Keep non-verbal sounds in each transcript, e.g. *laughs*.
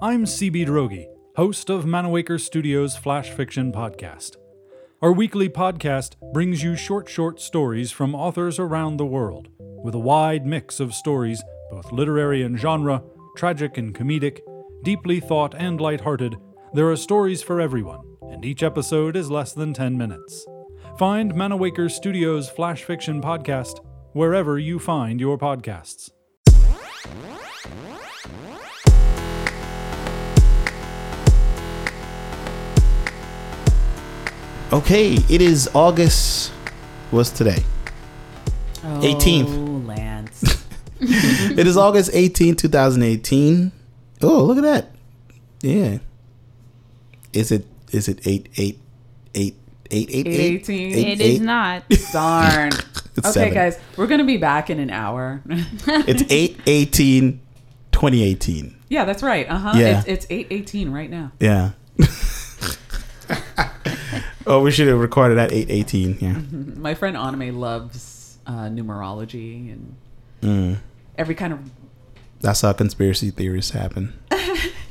I'm CB Droege, host of Manawaker Studios Flash Fiction Podcast. Our weekly podcast brings you short, short stories from authors around the world, with a wide mix of stories, both literary and genre, tragic and comedic, deeply thought and lighthearted. There are stories for everyone, and each episode is less than 10 minutes. Find Manawaker Studios Flash Fiction Podcast wherever you find your podcasts. Okay, it is August. What's today? 18th. Oh, Lance. *laughs* it is August 18, 2018. Oh, look at that. Yeah. Is it is it 8 8 8 8 8 8 18? It is not. *laughs* Darn. Okay, seven. guys, we're going to be back in an hour. *laughs* It's 8 18 2018. yeah, that's right. Uh huh. Yeah. It's, it's 8 18 right now. Yeah. Oh, we should have recorded at eight eighteen. Yeah. *laughs* My friend Anime loves uh, numerology and Mm. every kind of. That's how conspiracy theories happen.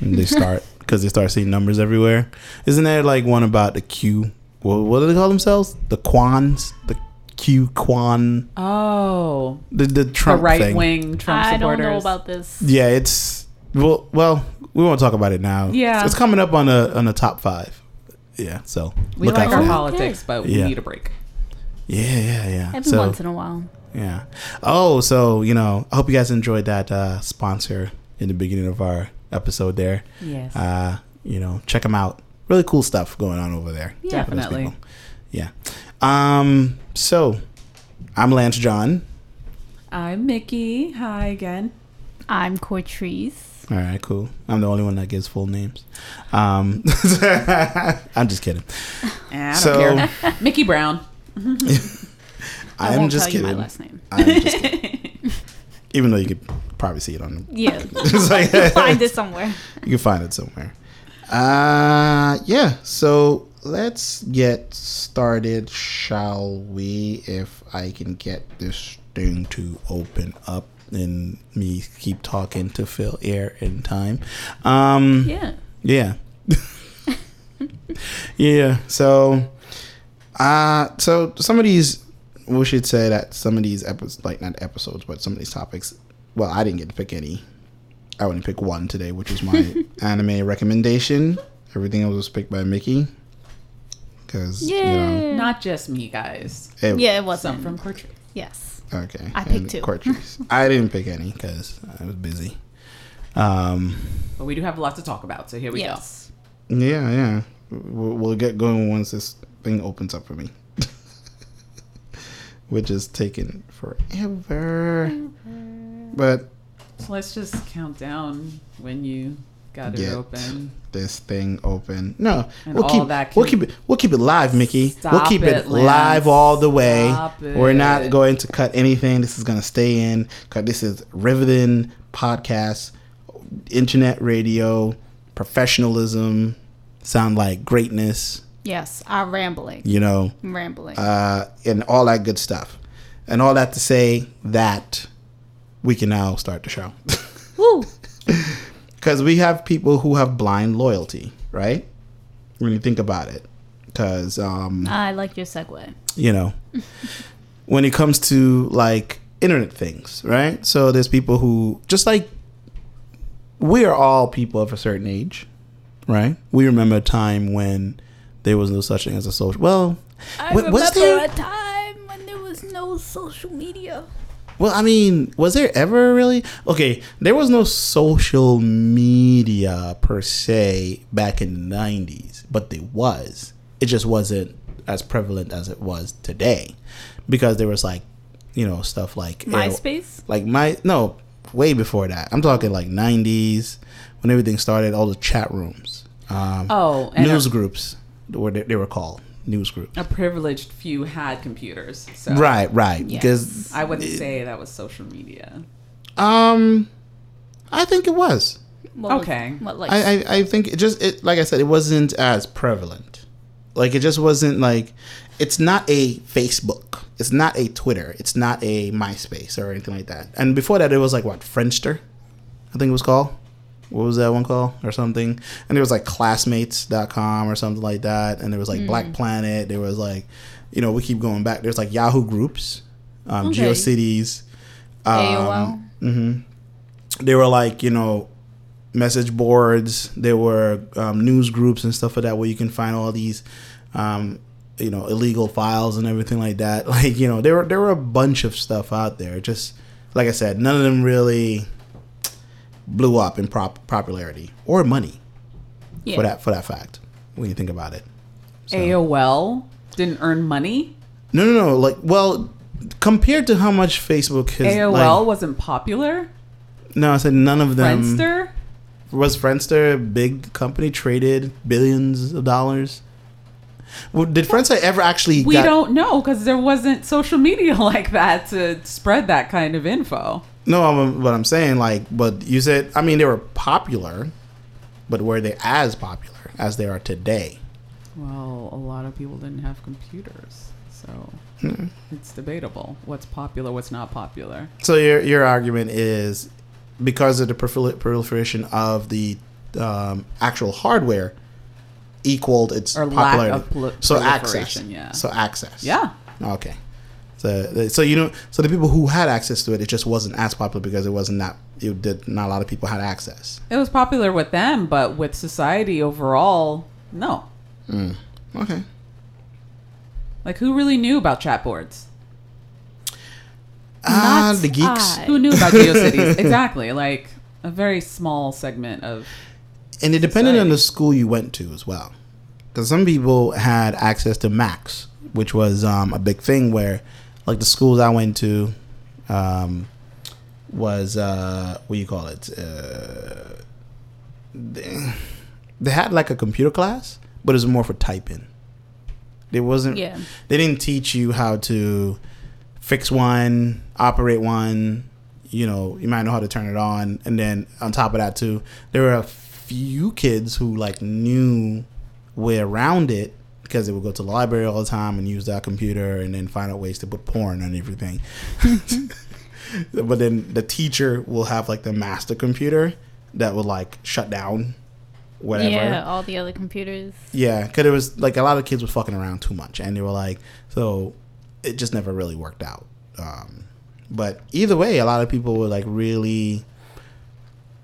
and they start *laughs* because they start seeing numbers everywhere. Isn't there like one about the Q? What, what do they call themselves? The Quans, the QAnon, Oh, the the the Trump right thing. wing Trump I supporters. don't know about this. Yeah, it's well, well, we won't talk about it now. Yeah. it's, it's coming up on the on the top five. Yeah, so We look like out our for that. politics, but we Yeah. need a break. Yeah, yeah, yeah. Every so, once in a while. Yeah. Oh, so you know, I hope you guys enjoyed that uh, sponsor in the beginning of our episode there. Yes. Uh, you know, check them out. Really cool stuff going on over there. Yeah. Definitely. Yeah. Um. So, I'm Lance John. I'm Mickey. Hi again. I'm Cortrice. All right, cool. I'm the only one that gives full names. Um, *laughs* I'm just kidding. *laughs* Eh, I don't So- care. *laughs* Mickey Brown. I I'm won't just tell kidding. you my last name. I'm just kidding. Even though you could probably see it on the Yeah, It's like- you'll find it somewhere. You can find it somewhere. Uh yeah, so let's get started, shall we? If I can get this thing to open up and me keep talking to fill air and time. Um Yeah. yeah. *laughs* yeah. So, uh, so some of these, we should say that some of these episodes, like not episodes, but some of these topics. Well, I didn't get to pick any. I only picked one today, which is my *laughs* anime recommendation. Everything else was picked by Mickey. Because you know, Yeah. Not just me, guys. it, yeah, it wasn't. from Cortrice. yes. Okay, I picked and two. Cortrice. *laughs* I didn't pick any because I was busy. Um, But we do have a lot to talk about, so here we Yes. Yeah, yeah. We'll, we'll get going once this thing opens up for me. *laughs* Which is taking forever. But. So let's just count down when you got it Get. open. this thing open. No, And we'll all keep that we'll keep it we'll keep it live, Mickey. we'll keep it, it, live all the way. Stop We're not going to cut anything. This is going to stay in cuz this is riveting podcast, internet radio, professionalism, sound like greatness, Yes. I'm rambling. you know. I'm rambling. uh, and all that good stuff. And all that to say that we can now start the show. *laughs* Because we have people who have blind loyalty, right? When you think about it. Because, um, I like your segue. you know, *laughs* when it comes to like internet things, right? So there's people who, just like we are all people of a certain age, right? We remember a time when there was no such thing as a social. Well, I was remember there? a time when there was no social media. Well, I mean, was there ever really? Okay, there was no social media per se back in the 90s, but there was. It just wasn't as prevalent as it was today because there was like, you know, stuff like MySpace? Like my no, way before that. I'm talking like 90s when everything started, all the chat rooms. Um Oh, and news groups they, they were called news groups. a privileged few had computers. So Right, right. Yes. Because I wouldn't say that was social media. um I think it was. What was- Okay. what like I, I, I think it just it like I said, it wasn't as prevalent. Like it just wasn't like it's not a Facebook. It's not a Twitter. It's not a MySpace or anything like that. And before that it was like what, Friendster? I think it was called. What was that one called or something? And there was like classmates.com or something like that. And there was like Black Planet. There was like, you know, we keep going back. There's like Yahoo groups, um, Okay. GeoCities. Um, AOL. hmm They were like, you know, message boards. There were um, news groups and stuff like that where you can find all these, um, you know, illegal files and everything like that. *laughs* Like, you know, there were there were a bunch of stuff out there. Just like I said, none of them really blew up in prop- popularity or money Yeah. for that for that fact. When you think about it. So- AOL didn't earn money. No, no, no. Like, well, compared to how much Facebook has. AOL like- wasn't popular. no, I said none of them. Friendster. Was Friendster a big company traded billions of dollars? Well, did Friendster ever actually? We got- don't know because there wasn't social media *laughs* like that to spread that kind of info. No, I'm, what I'm saying, like, but you said, I mean, they were popular, but were they as popular as they are today? Well, a lot of people didn't have computers, so Hmm. it's debatable what's popular, what's not popular. So your your argument is because of the proliferation of the um, actual hardware equaled its Or popularity. prol- so access, yeah. So access, Yeah, Okay. So, so you know, so the people who had access to it, it just wasn't as popular because it wasn't that. It did not a lot of people had access. it was popular with them, but with society overall, no. Okay. Like, who really knew about chat boards? Ah, Not the geeks, I. Who knew about GeoCities? *laughs* exactly. Like a very small segment of. and it depended on the school you went to as well, because some people had access to Macs, which was um, a big thing. Where, like the schools I went to, um, was uh, what do you call it? Uh, they, they had like a computer class, but it was more for typing. It wasn't. Yeah. They didn't teach you how to fix one, operate one. You know, you might know how to turn it on, and then on top of that too, there were a few kids who like knew way around it because they would go to the library all the time and use that computer, and then find out ways to put porn and everything. *laughs* but then the teacher will have like the master computer that will like shut down whatever. Yeah, all the other computers. Yeah, because it was like a lot of kids were fucking around too much, and they were like, so it just never really worked out. Um, but either way, a lot of people were like really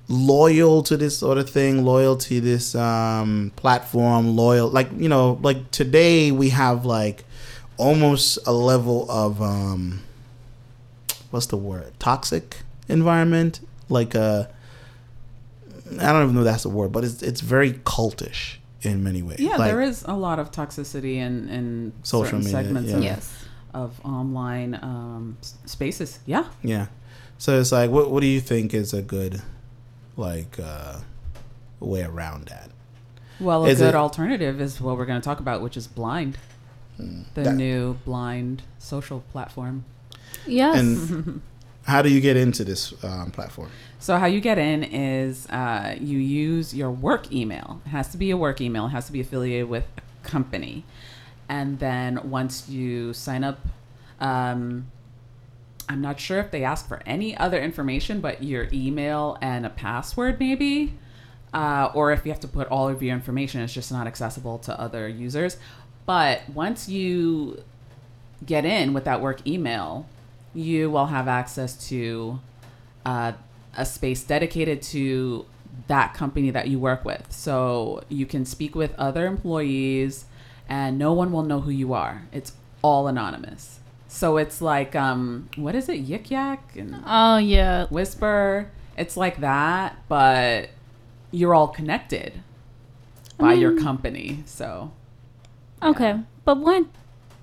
loyal to this sort of thing, loyal to this um, platform, loyal. Like you know, like today we have like almost a level of um, what's the word? Toxic environment, like a, I don't even know if that's the word, but it's it's very cultish in many ways. Yeah, Like, there is a lot of toxicity in in Social certain media, segments yeah. of, Yes. of online um, spaces. Yeah. Yeah. So it's like, what what do you think is a good, like, uh, way around that? Well, a Is good it- alternative is what we're going to talk about, which is Blind, the Hmm. That- new blind social platform. Yes. And *laughs* how do you get into this um, platform? So how you get in is uh, you use your work email. It has to be a work email. It has to be affiliated with a company, and then once you sign up, um, I'm not sure if they ask for any other information, but your email and a password maybe, uh, or if you have to put all of your information, it's just not accessible to other users. But once you get in with that work email, you will have access to uh, a space dedicated to that company that you work with. So you can speak with other employees, and no one will know who you are. It's all anonymous. So it's like, um, what is it, Yik Yak and oh yeah. Whisper? It's like that, but you're all connected I by your company. So Okay, but weren't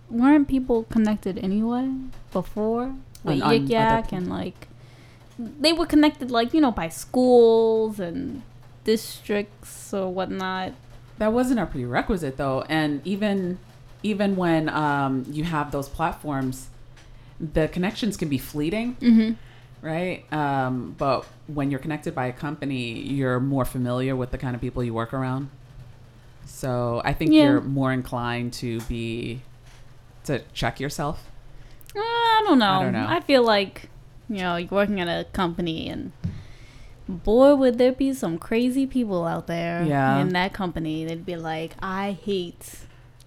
weren't people connected anyway before with Yik Yak and like they were connected like you know by schools and districts or whatnot. That wasn't a prerequisite though, and even even when um, you have those platforms, the connections can be fleeting, Mm-hmm. right? Um, but when you're connected by a company, you're more familiar with the kind of people you work around. So I think Yeah. you're more inclined to be to check yourself. I don't know. I don't know. I feel like you know you're working at a company and boy, would there be some crazy people out there Yeah. in that company. They'd be like, I hate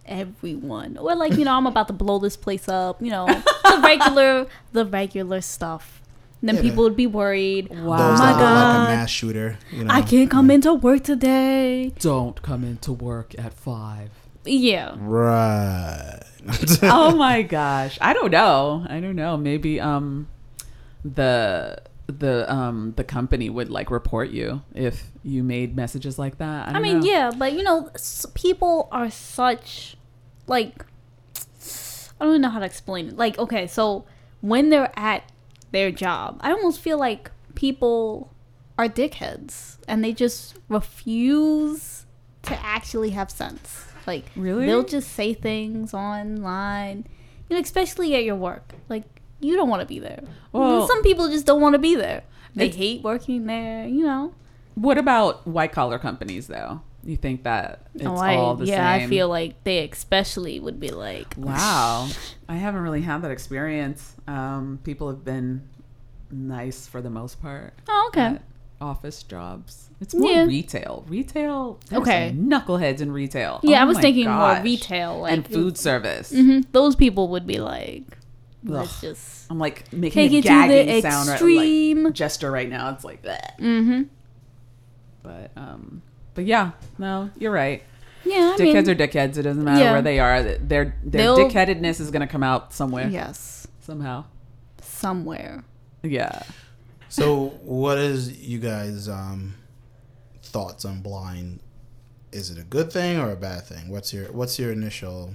everyone. Or like, you know, I'm about to blow this place up, you know, *laughs* the regular the regular stuff. And then Yeah. people would be worried. Wow. Those my that look like God. a mass shooter. You know, I can't come into work today. Don't come into work at five. Yeah. Right. *laughs* oh *laughs* my gosh. I don't know. I don't know. Maybe um the the um the company would like report you if you made messages like that. I, I mean, know. yeah, but you know, s- people are such like I don't even know how to explain it. Like, okay, so when they're at their job, I almost feel like people are dickheads and they just refuse to actually have sense. Like, Really? they'll just say things online, you know, especially at your work. Like, you don't want to be there. Well- some people just don't want to be there. They hate working there, you know. What about white collar companies though? You think that it's Oh, I, all the yeah, same? I feel like they especially would be like, *laughs* Wow. I haven't really had that experience. Um, people have been nice for the most part. oh, okay. office jobs. It's more Yeah. retail. Retail. Okay. knuckleheads in retail. Yeah, I Oh was my thinking more retail, like and food service. hmm Those people would be like, let's Ugh. just I'm like making take a it to gagging the sound right, extreme. like gesture right now. It's like that. mm-hmm. But um, but yeah, no, you're right. Yeah, I Dickheads mean, are dickheads. It doesn't matter Yeah. where they are. Their their They'll- dickheadedness is gonna come out somewhere yes, somehow. somewhere. Yeah. so, what is you guys' um, thoughts on blind? Is it a good thing or a bad thing? What's your What's your initial?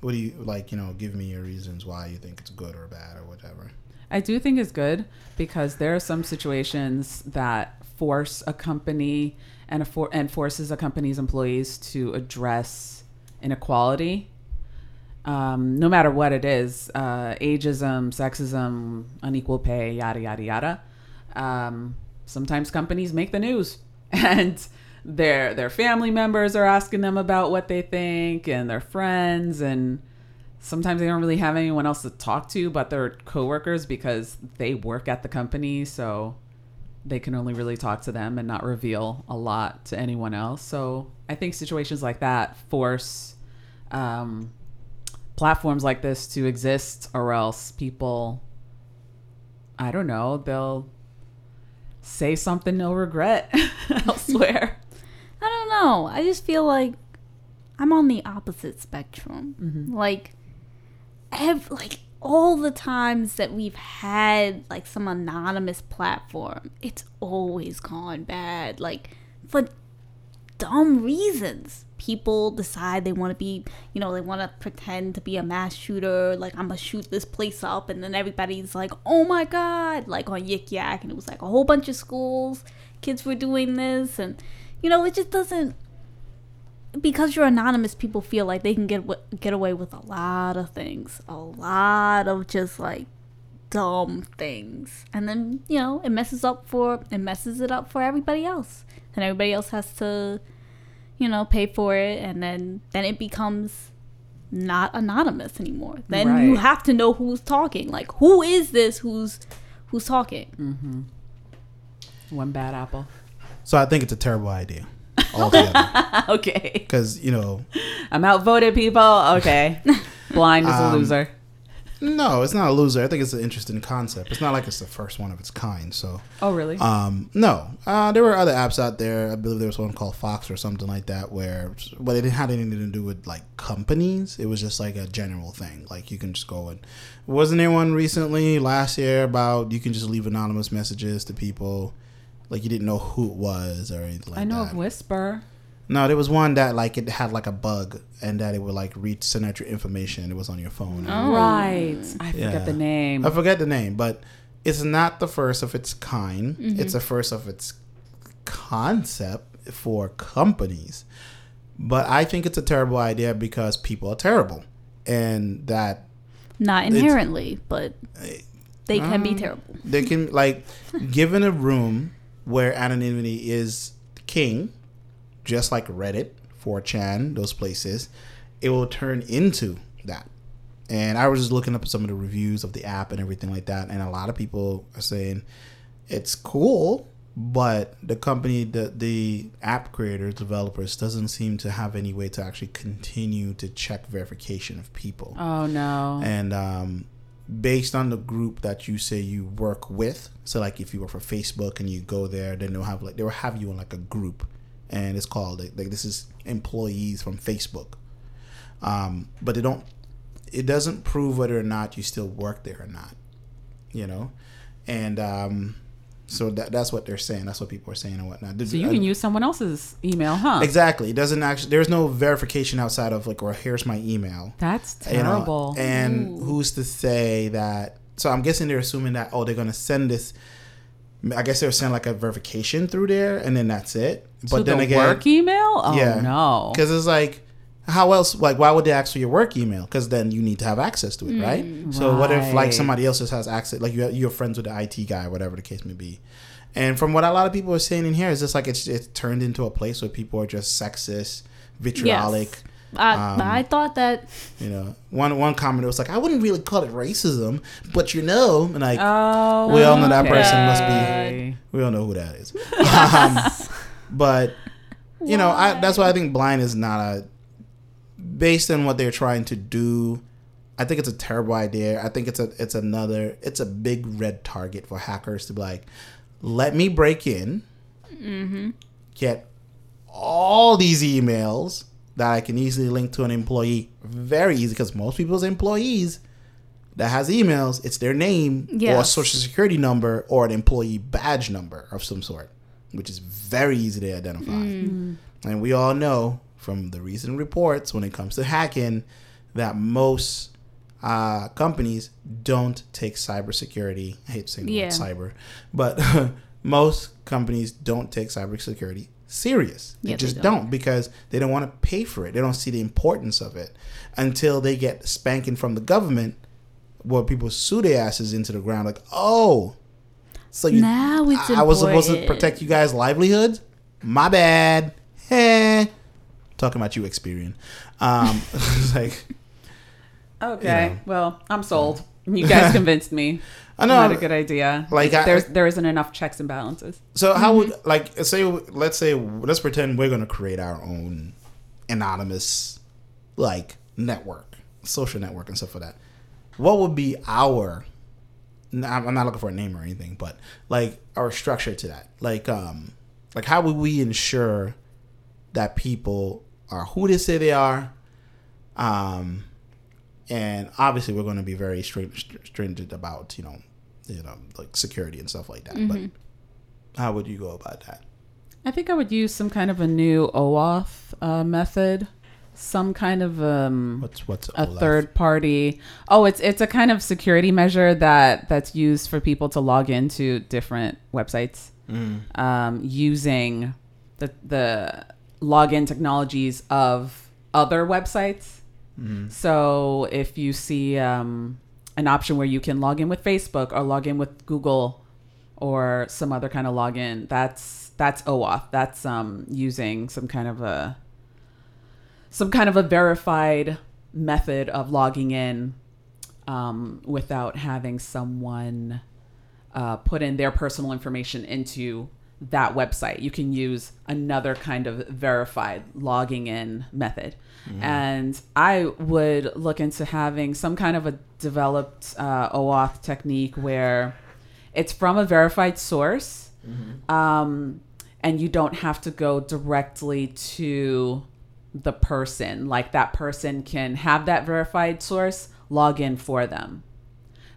What do you like? You know, give me your reasons why you think it's good or bad or whatever. I do think it's good because there are some situations that force a company and, affor- and forces a company's employees to address inequality, um, no matter what it is uh, ageism, sexism, unequal pay, yada, yada, yada. Um, sometimes companies make the news *laughs* and their their family members are asking them about what they think and their friends and sometimes they don't really have anyone else to talk to but their coworkers because they work at the company so they can only really talk to them and not reveal a lot to anyone else. So i think situations like that force um, platforms like this to exist or else people i don't know they'll say something they'll regret *laughs* elsewhere know. I just feel like I'm on the opposite spectrum. Mm-hmm. Like, ev- like all the times that we've had like some anonymous platform, it's always gone bad. Like for dumb reasons. People decide they want to be, you know, they want to pretend to be a mass shooter. Like, I'm going to shoot this place up. And then everybody's like, oh my God, like on Yik Yak. And it was like a whole bunch of schools, kids were doing this. And, you know, it just doesn't, because you're anonymous, people feel like they can get, get away with a lot of things. A lot of just like dumb things. And then, you know, it messes up for, it messes it up for everybody else. And everybody else has to, you know, pay for it, and then then it becomes not anonymous anymore. Then you have to know who's talking. Like, who is this? Who's who's talking? Mm-hmm. one bad apple So, I think it's a terrible idea altogether *laughs* okay because you know i'm outvoted people okay *laughs* blind is a Um, loser No, it's not a loser. I think it's an interesting concept. It's not like it's the first one of its kind. So, oh really um, no, uh, there were other apps out there. I believe there was one called Fox or something like that, where but it didn't have anything to do with like companies. It was just like a general thing. Like you can just go and wasn't there one recently last year about you can just leave anonymous messages to people, like you didn't know who it was or anything like that. i know that. of whisper No, there was one that like it had like a bug and that it would like read send out your information it was on your phone. Oh. right i forget Yeah. the name I forget the name, but it's not the first of its kind. Mm-hmm. It's the first of its concept for companies. But I think it's a terrible idea because people are terrible. And that Not inherently, but they can be um, terrible. they can like *laughs* given a room where anonymity is king, just like Reddit, 4chan, those places, it will turn into that. And I was just looking up some of the reviews of the app and everything like that, and a lot of people are saying it's cool, but the company, the the app creators, developers, doesn't seem to have any way to actually continue to check verification of people. Oh no. And um, based on the group that you say you work with, so like if you work for Facebook and you go there, then they'll have like they will have you in like a group, and it's called like, like this is employees from Facebook. Um, but they don't. It doesn't prove whether or not you still work there or not. You know, and um, so that, that's what they're saying. That's what people are saying and whatnot. So you can use someone else's email, huh? Exactly. It doesn't actually. There's no verification outside of like, or here's my email. That's You know, terrible. and who's to say that? So I'm guessing they're assuming that oh they're gonna send this. I guess they're sending like a verification through there, and then that's it. But to then the again, work email? Oh yeah, no. because it's like, how else? Like, why would they ask for your work email? Because then you need to have access to it, right? So what if like somebody else just has access? Like you, you're friends with the IT guy, whatever the case may be. And from what a lot of people are saying in here, is just like it's it's turned into a place where people are just sexist, vitriolic. I, Um, I thought that You know, one one commenter was like, "I wouldn't really call it racism, but you know," and like Oh, we all know that person must be. We all know who that is. *laughs* um, but you know, I, that's why I think blind is not a. Based on what they're trying to do, I think it's a terrible idea. I think it's a it's another it's a big red target for hackers to be like, let me break in, mm-hmm. get all these emails that I can easily link to an employee very easy because most people's employees that has emails, it's their name or a social security number or an employee badge number of some sort, which is very easy to identify. And we all know from the recent reports when it comes to hacking that most uh, companies don't take cybersecurity. I hate saying Yeah. cyber, but *laughs* most companies don't take cybersecurity serious. They Yeah, they just don't. don't because they don't want to pay for it. They don't see the importance of it until they get spanking from the government where people sue their asses into the ground like, oh, so you Now it's I, I was supposed to protect you guys' livelihoods? My bad. Talking about you, Experian. Um, *laughs* it's like Okay. you know. Well, I'm sold. You guys *laughs* convinced me. I know. Not a good idea. Like, I- there's there isn't enough checks and balances. So how would like say let's say let's pretend we're gonna create our own anonymous like network, social network and stuff like that. What would be our? I'm not looking for a name or anything, but like our structure to that. Like um, like how would we ensure that people are who they say they are? Um, and obviously we're going to be very string- stringent about you know, you know like security and stuff like that. But how would you go about that? I think I would use some kind of a new OAuth uh, method, some kind of um, What's what's a OAuth? third party. Oh, it's it's a kind of security measure that that's used for people to log into different websites Mm. um, using the the login technologies of other websites. So if you see um, an option where you can log in with Facebook or log in with Google or some other kind of login, that's that's OAuth. That's um, using some kind of a some kind of a verified method of logging in um, without having someone uh, put in their personal information into that website. You can use another kind of verified logging in method. And I would look into having some kind of a developed uh, OAuth technique where it's from a verified source. Um, and you don't have to go directly to the person. Like that person can have that verified source log in for them.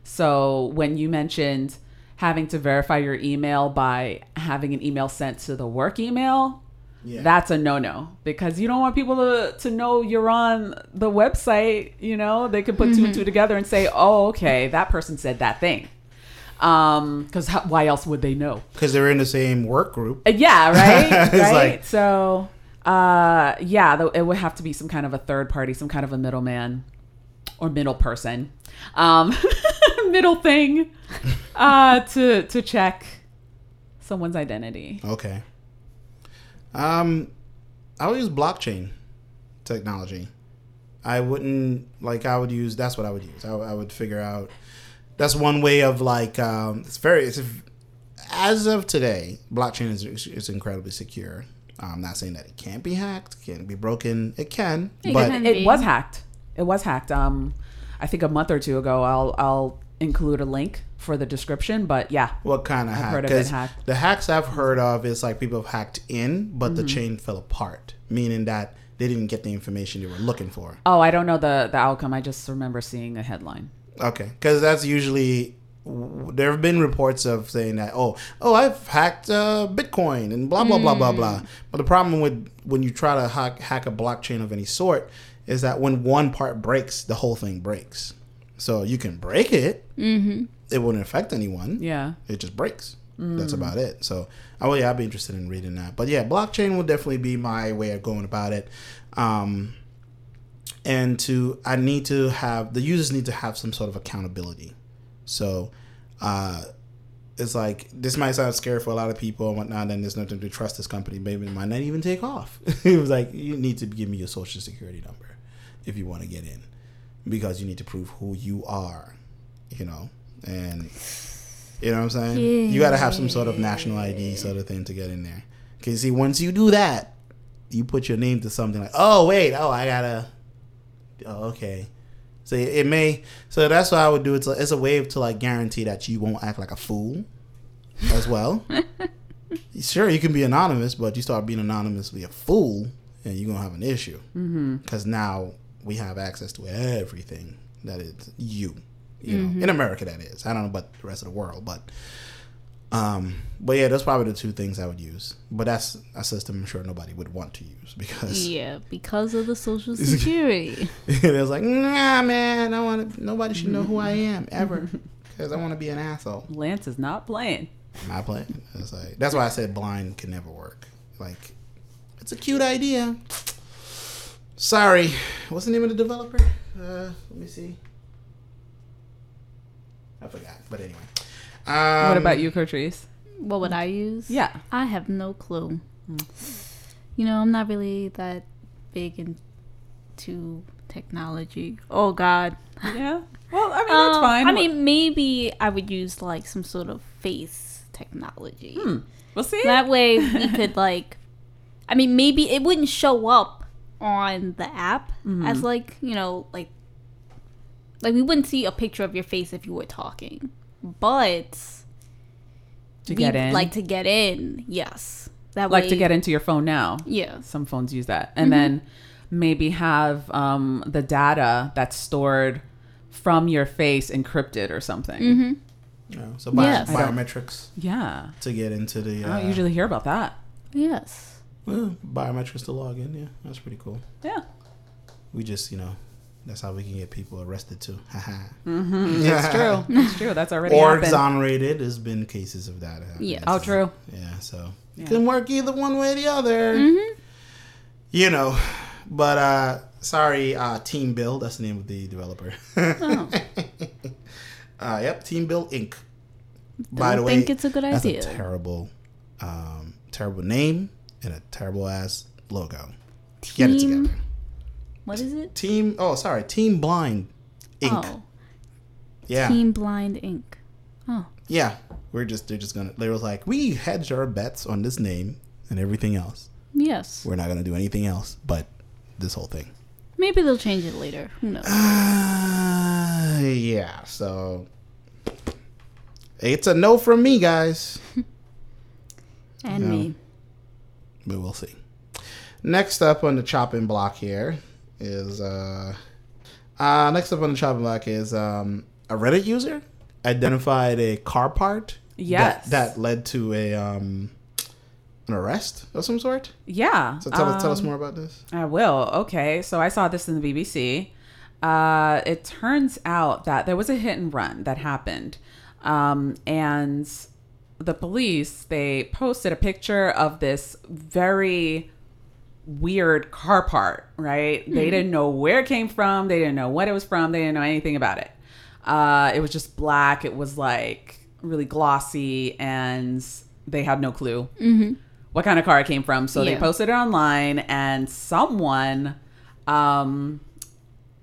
So when you mentioned having to verify your email by having an email sent to the work email, Yeah. that's a no-no because you don't want people to, to know you're on the website. You know, they could put two and two together and say, "Oh, okay, that person said that thing." Um, because why else would they know? because they're in the same work group. Uh, Yeah, *laughs* right. It's right. like- so, uh, yeah, though it would have to be some kind of a third party, some kind of a middleman or middle person, um, *laughs* middle thing, uh, to to check someone's identity. Okay. Um, I would use blockchain technology. I wouldn't like. I would use. That's what I would use. I, I would figure out. That's one way of like. Um, it's very. It's as of today, blockchain is, is incredibly secure. I'm not saying that it can't be hacked, can't be broken. It can, It but can. It was hacked. It was hacked. Um, I think a month or two ago. I'll I'll include a link for the description. But yeah, what kind of hack? heard of it 'Cause the hacks I've heard of is like people have hacked in, but Mm-hmm. the chain fell apart, meaning that they didn't get the information they were looking for. Oh, I don't know the the outcome. I just remember seeing a headline. Okay, because that's usually there have been reports of saying that oh oh I've hacked uh, Bitcoin and blah blah blah blah blah. But the problem with when you try to hack, hack a blockchain of any sort is that when one part breaks, the whole thing breaks. So you can break it, mm-hmm. it wouldn't affect anyone. Yeah. it just breaks. That's about it. So, oh yeah, I'd be interested in reading that. But yeah, blockchain will definitely be my way of going about it. Um, and to I need to have the users need to have some sort of accountability. So, uh, it's like this might sound scary for a lot of people and whatnot. And there's nothing to trust this company. Maybe it might not even take off. *laughs* it was like you need to give me your social security number if you want to get in, because you need to prove who you are. You know, and you know what I'm saying. You got to have some sort of national ID sort of thing to get in there. Because see, once you do that, you put your name to something like, oh wait, oh I gotta, oh okay. So it may. So that's what I would do. It's a, it's a way to like guarantee that you won't act like a fool, as well. *laughs* sure, you can be anonymous, but you start being anonymously a fool, and you're gonna have an issue. Mm-hmm. Because now we have access to everything that is you. You know, in America that is. I don't know about the rest of the world, but um, but yeah, that's probably the two things I would use. But that's a system I'm sure nobody would want to use because Yeah, because of the social *laughs* security. *laughs* it was like, nah, man, I want to. Nobody should know who I am ever *laughs* because I want to be an asshole. Lance is not playing. Am I playing? It's like that's why I said blind can never work. Like, it's a cute idea. Sorry, what's the name of the developer? Uh, let me see. I forgot, but anyway. Um, what about you, Cortrice? what would I use? Yeah. I have no clue. You know, I'm not really that big into technology. Oh God. Yeah. Well, I mean that's Um, fine. I mean, maybe I would use like some sort of face technology. Hmm. we'll see. That way we could like, I mean, maybe it wouldn't show up on the app Mm-hmm. as like you know like like we wouldn't see a picture of your face if you were talking, but to get in, like to get in, yes, that like way, to get into your phone now. yeah, Some phones use that, and then maybe have um, the data that's stored from your face encrypted or something. Mm-hmm. Yeah, so bio- Yes. I don't- biometrics Yeah. to get into the. I Uh, don't usually hear about that. yes. Well, biometrics to log in. Yeah, that's pretty cool. Yeah. We just, you know, that's how we can get people arrested too. *laughs* Haha. It's *laughs* true. It's true. That's already or happened. exonerated. There's been cases of that. happening. Yes. Oh, true. Yeah, so Yeah. it can work either one way or the other. Mm-hmm. You know, but uh sorry, uh Team Build. That's the name of the developer. Oh. *laughs* uh, yep, Team Build Inc. Don't think it's a good that's idea. a terrible, um, terrible name and a terrible ass logo. Get it together. What is it? Team. Oh, sorry, Team Blind Inc. Oh, yeah, Team Blind Inc. Oh, yeah. We're just they're just gonna. They was like, we hedged our bets on this name and everything else. yes. We're not gonna do anything else but this whole thing. Maybe they'll change it later. Who knows? Uh, yeah. So it's a no from me, guys. *laughs* And No. me. But we'll see. Next up on the chopping block here is uh, uh next up on the chopping block is um a Reddit user identified a car part Yes. that, that led to a um an arrest of some sort. Yeah. So tell us tell us Um, more about this. I will. Okay. So I saw this in the BBC. Uh, it turns out that there was a hit and run that happened. Um, and the police, they posted a picture of this very weird car part, right? They didn't know where it came from. They didn't know what it was from. They didn't know anything about it. Uh, it was just black. It was like really glossy and they had no clue what kind of car it came from. So they posted it online, and someone, um,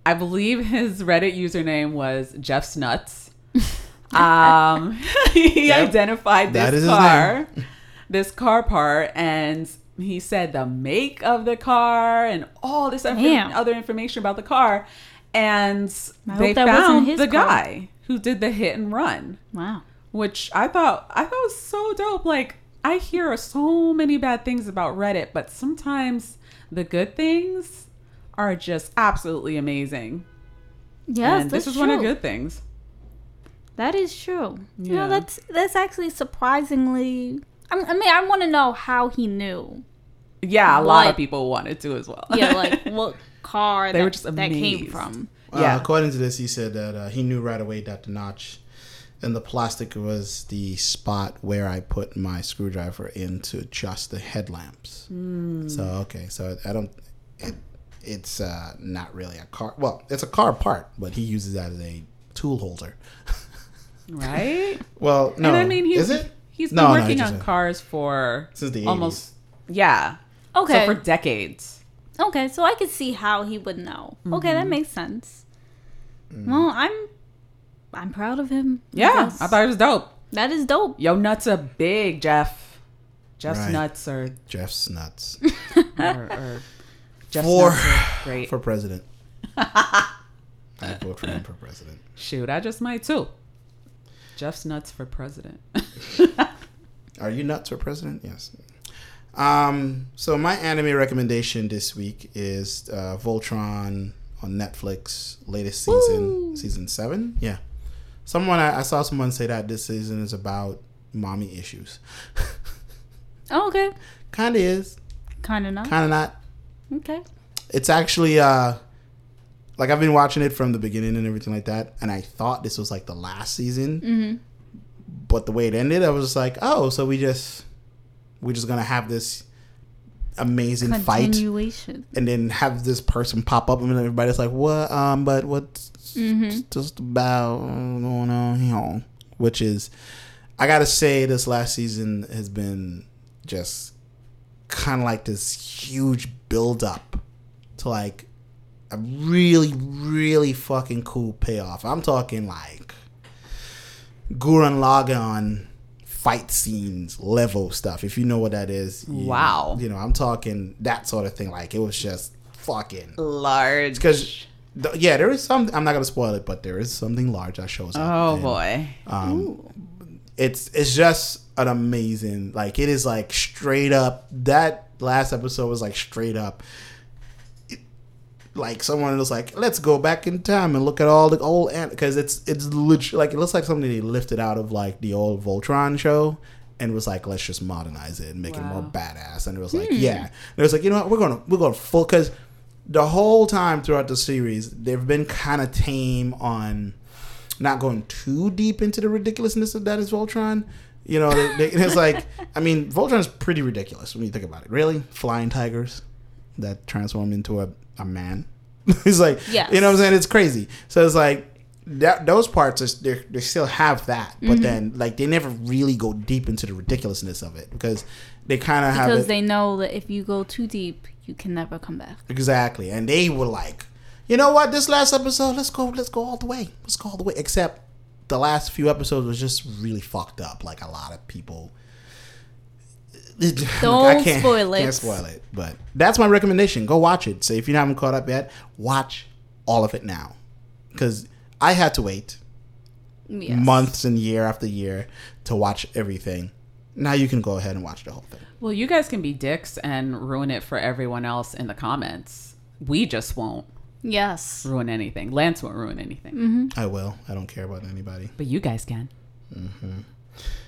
I believe his Reddit username was Jeff's Nuts. *laughs* Um, *laughs* he Yep. identified this is car, *laughs* this car part, and he said the make of the car and all this inf- Damn. other information about the car. And I they hope that wasn't found his the car. guy who did the hit and run, Wow. which I thought I thought was so dope. Like I hear so many bad things about Reddit, but sometimes the good things are just absolutely amazing. Yes, and this is true. one of the good things. That is true. You Yeah. know, that's that's actually surprisingly. I mean, I, want to know how he knew. Yeah, a lot of people wanted to as well. Yeah, like *laughs* what car They that, were just that came amazed. from. Yeah. Uh, according to this, he said that uh, he knew right away that the notch and the plastic was the spot where I put my screwdriver in to adjust the headlamps. So okay, so I don't. It, it's uh, not really a car. Well, it's a car part, but he uses that as a tool holder. *laughs* right? Well, no, and I mean, he's is it? he's been No, no, working just on a- cars for Since the almost yeah. Okay. So for decades. Okay, so I could see how he would know. Okay, Mm-hmm. that makes sense. Mm. Well, I'm I'm proud of him. Yeah, guess. I thought it was dope. that is dope. Yo, nuts are big, Jeff. Jeff's Right. nuts are, Jeff's nuts *laughs* are, are Jeff's For- nuts are great. *laughs* for president. *laughs* I vote for him for president. Shoot, I just might too. Jeff's nuts for president. *laughs* Are you nuts for president? Yes. Um, so my anime recommendation this week is uh, Voltron on Netflix, latest season, Woo. season seven. Yeah. Someone I, I saw someone say that this season is about mommy issues. *laughs* Oh, okay, kind of is, kind of not. kind of not. Okay. It's actually uh, like I've been watching it from the beginning and everything like that, and I thought this was like the last season. Mm-hmm. but the way it ended, I was just like, oh, so we just we're just gonna have this amazing fight, and then have this person pop up, and everybody's like, what? Um, but what's Mm-hmm. just about going on here? Which is, I gotta say, this last season has been just kind of like this huge build up to like a really, really fucking cool payoff. I'm talking like Gurren Lagann fight scenes level stuff. If you know what that is, you- Wow. You know, I'm talking that sort of thing. Like it was just fucking Large. because yeah, there is some. I'm not gonna spoil it, but there is something large that shows up. Oh And, boy. Um, it's it's just an amazing. Like it is like straight up. That last episode was like straight up. Like someone was like, let's go back in time and look at all the old because it's it's literally like it looks like something they lifted out of like the old Voltron show and was like, let's just modernize it and make it more badass. And it was like, hmm. yeah, and it was like, you know what, we're gonna we're gonna full because the whole time throughout the series they've been kind of tame on not going too deep into the ridiculousness of that is Voltron. You know, they, they, it's like I mean, Voltron's pretty ridiculous when you think about it. Really, flying tigers that transform into a, a man. *laughs* it's like, Yes. you know what I'm saying? It's crazy. So it's like that. Those parts are they they still have that, but Mm-hmm. then like they never really go deep into the ridiculousness of it because they kind of have Because it they know that if you go too deep, you can never come back. exactly, and they were like, you know what? This last episode, let's go, let's go all the way, let's go all the way. Except the last few episodes was just really fucked up. Like a lot of people. *laughs* Don't spoil it. Can't spoil it. But that's my recommendation. Go watch it. So if you haven't caught up yet, watch all of it now, because I had to wait Yes. months and year after year to watch everything. Now you can go ahead and watch the whole thing. Well, you guys can be dicks and ruin it for everyone else in the comments. We just won't Yes. ruin anything. Lance won't ruin anything, Mm-hmm. I will. I don't care about anybody. but you guys can.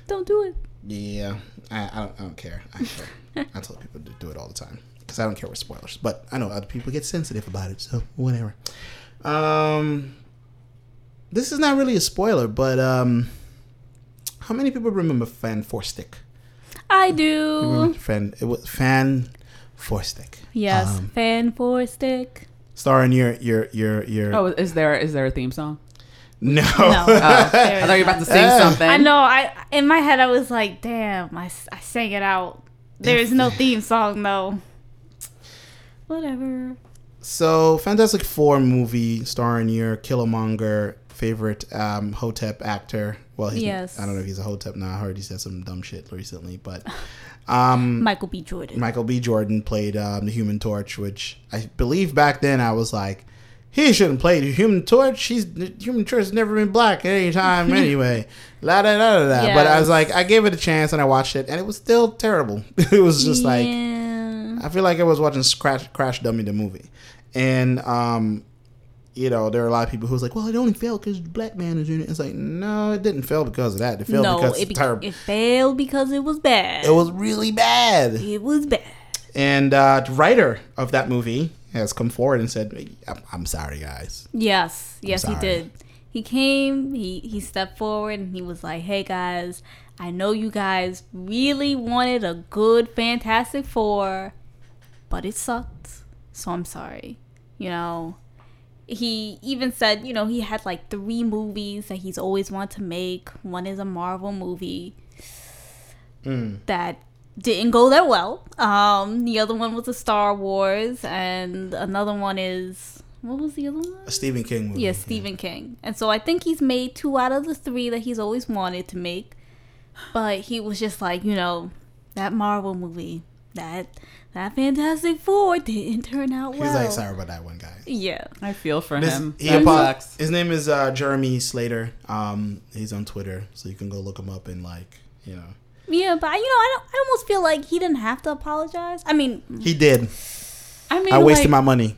Don't do it. Yeah, I, I, don't, I don't care. I, care. *laughs* I tell people to do it all the time because I don't care with spoilers. But I know other people get sensitive about it, so whatever. Um, this is not really a spoiler, but um, how many people remember Fan Four Stick? I do. Fan it was Fan Four Stick. Yes. Um, Fan four stick. starring your your your your. Oh, is there is there a theme song? No. No. Oh, *laughs* I thought you were about to sing something. I know. I in my head I was like, damn, I, I sang it out. There is no *laughs* theme song though. Whatever. So, Fantastic Four movie starring your Killmonger favorite um, Hotep actor. Well, he's, Yes. I don't know if he's a Hotep now. I heard he said some dumb shit recently, but um, *laughs* Michael B. Jordan. Michael B. Jordan played um, the Human Torch, which I believe back then I was like, he shouldn't play the Human Torch. He's the Human Torch has never been black at any time *laughs* anyway. La da da da da. But I was like, I gave it a chance and I watched it, and it was still terrible. *laughs* it was just like I feel like I was watching Crash, Crash Dummy the movie, and um, you know there are a lot of people who was like, well, it only failed because black man is in it. It's like, no, it didn't fail because of that. It failed no, because it, be- terrible. it failed because it was bad. It was really bad. It was bad. And uh, the writer of that movie has come forward and said, I'm, I'm sorry, guys. Yes, yes, he did. He came, he he stepped forward, and he was like, "Hey guys, I know you guys really wanted a good Fantastic Four, but it sucked. So I'm sorry. You know." He even said, you know, he had like three movies that he's always wanted to make. One is a Marvel movie hmm. that didn't go that well. Um, the other one was a Star Wars, and another one is what was the other one? A Stephen King movie. Yeah, Stephen King. And so I think he's made two out of the three that he's always wanted to make. But he was just like, you know, that Marvel movie, that that Fantastic Four didn't turn out well. He's well. like, sorry about that one, guys. Yeah. I feel for This- him. he That apo- his name is uh, Jeremy Slater. Um, he's on Twitter, so you can go look him up and like, you know, Yeah, but you know, I don't I almost feel like he didn't have to apologize. I mean, he did. I mean, I wasted like, my money.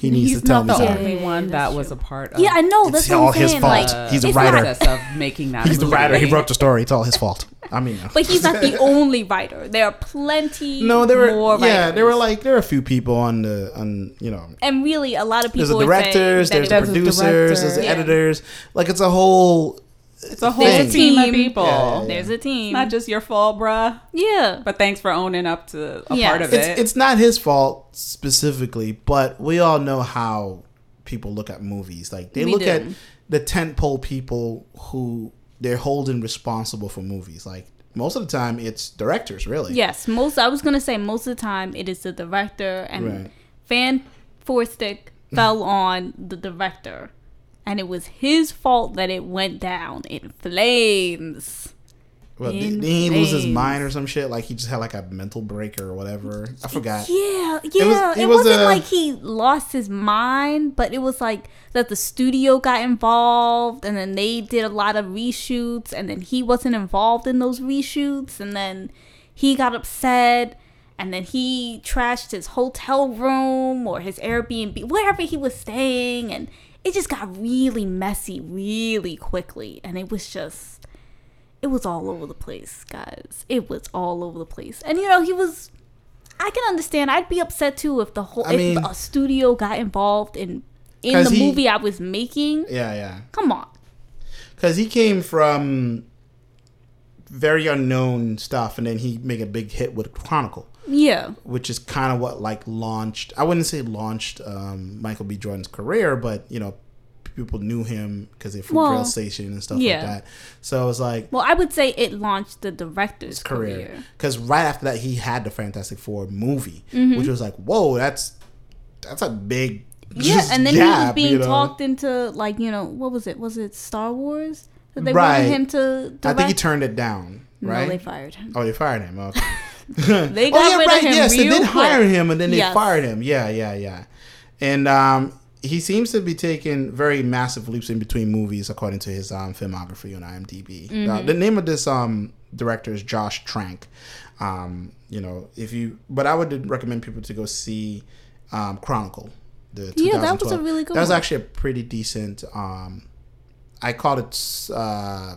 He needs he's to tell not me the sorry. only one that was a part of yeah, I know that's It's all his saying. fault. Like, He's a writer. of making that. He's the writer. He wrote the story. It's all his fault. I mean, no. but he's not the *laughs* only writer. There are plenty. no, there were more yeah, there were like there were a few people on the on you know and really a lot of people. there's the directors, that there's the producers, director. there's the Yeah. editors. Like it's a whole It's a whole There's a team, of people. Yeah, yeah, There's a team. It's not just your fault, bruh. yeah. But thanks for owning up to a Yeah. part of it's it. it's not his fault specifically, but we all know how people look at movies. Like they We look do. at the tentpole people who they're holding responsible for movies. Like most of the time, it's directors, really. Yes, most. I was gonna say most of the time it is the director and Right. fan four stick fell on the director, and it was his fault that it went down in flames. Well, did, he lose his mind or some shit? Like he just had like a mental break or whatever. I forgot. Yeah, yeah. It, was was, not like he lost his mind, but it was like that the studio got involved, and then they did a lot of reshoots, and then he wasn't involved in those reshoots, and then he got upset, and then he trashed his hotel room or his Airbnb, wherever he was staying, and it just got really messy really quickly, and it was just it was all over the place, guys. It was all over the place. And you know, he was I can understand. I'd be upset too if the whole I if mean- a studio got involved in in the he- movie I was making. Yeah, yeah. Come on. Because he came from very unknown stuff, and then he made a big hit with Chronicle. Yeah. which is kind of what like launched i wouldn't say launched um, michael b jordan's career but you know people knew him because they're from Well, Station and stuff yeah. like that so it was like Well, I would say it launched the director's career because right after that he had the fantastic four movie Mm-hmm. which was like whoa that's that's a big Yeah, and then he was being you know? talked into like you know what was it? Was it Star Wars that they Right. wanted him to? Direct? i think he turned it down right No, they fired him. oh they fired him okay *laughs* *laughs* They oh got yeah rid right of him yes they real did hire him and then they Yes. fired him yeah yeah yeah and um he seems to be taking very massive leaps in between movies according to his um filmography on imdb Mm-hmm. uh, the name of this um director is josh trank um you know if you but i would recommend people to go see um chronicle the Yeah, that was a really good that was one. actually a pretty decent um i called it uh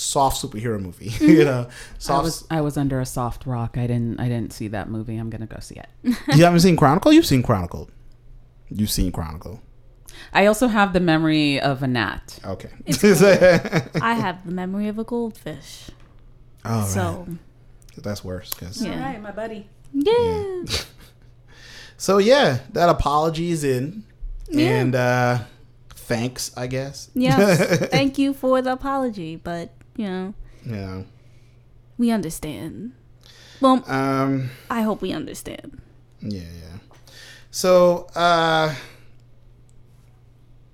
soft superhero movie *laughs* Mm-hmm. you know I was I was under a soft rock. I didn't I didn't see that movie. I'm gonna go see it. *laughs* you haven't seen Chronicle? You've seen Chronicle. You've seen Chronicle. I also have the memory of a gnat. Okay. *laughs* I have the memory of a goldfish. Oh, So That's worse. 'cause- Yeah. All right, my buddy. yeah. So yeah, that apology is in, Yeah. and uh thanks, I guess. Yes. Thank you for the apology, but you know yeah. we understand. Well, Um. I hope we understand. Yeah. Yeah. So uh,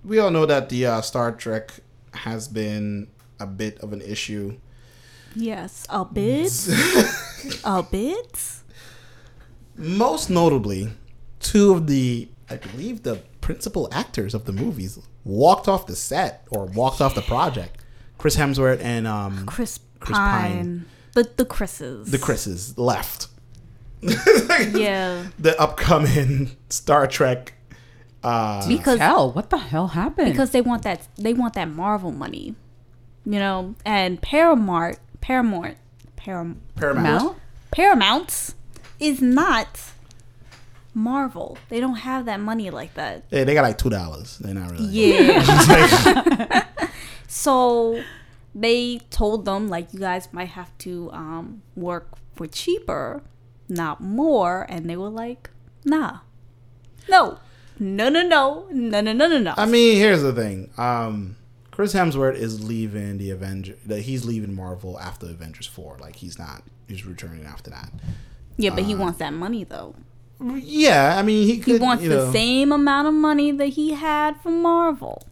we all know that the uh, Star Trek has been a bit of an issue. Yes, a bit. *laughs* a bit. Most notably, two of the, I believe, the principal actors of the movies walked off the set or walked off the project. Chris Hemsworth and um, Chris, Chris Pine. Pine. The the Chris's. the Chris's left. *laughs* Yeah. The upcoming *laughs* Star Trek. Uh, Because Hell, what the hell happened? because they want that they want that Marvel money, you know, and Paramount Paramount Param, Paramount. Mount? Paramount is not Marvel. They don't have that money like that. Yeah, they got like two dollars. They're not really. Yeah. *laughs* so they told them like you guys might have to um, work for cheaper, not more, and they were like, nah, no, no, no, no, no, no, no, no, no. I mean, here's the thing. Um, Chris Hemsworth is leaving the Avenger. That he's leaving Marvel after Avengers four. Like he's not. He's returning after that. yeah, but uh, he wants that money though. Yeah, I mean, he could. He wants the know, same amount of money that he had from Marvel.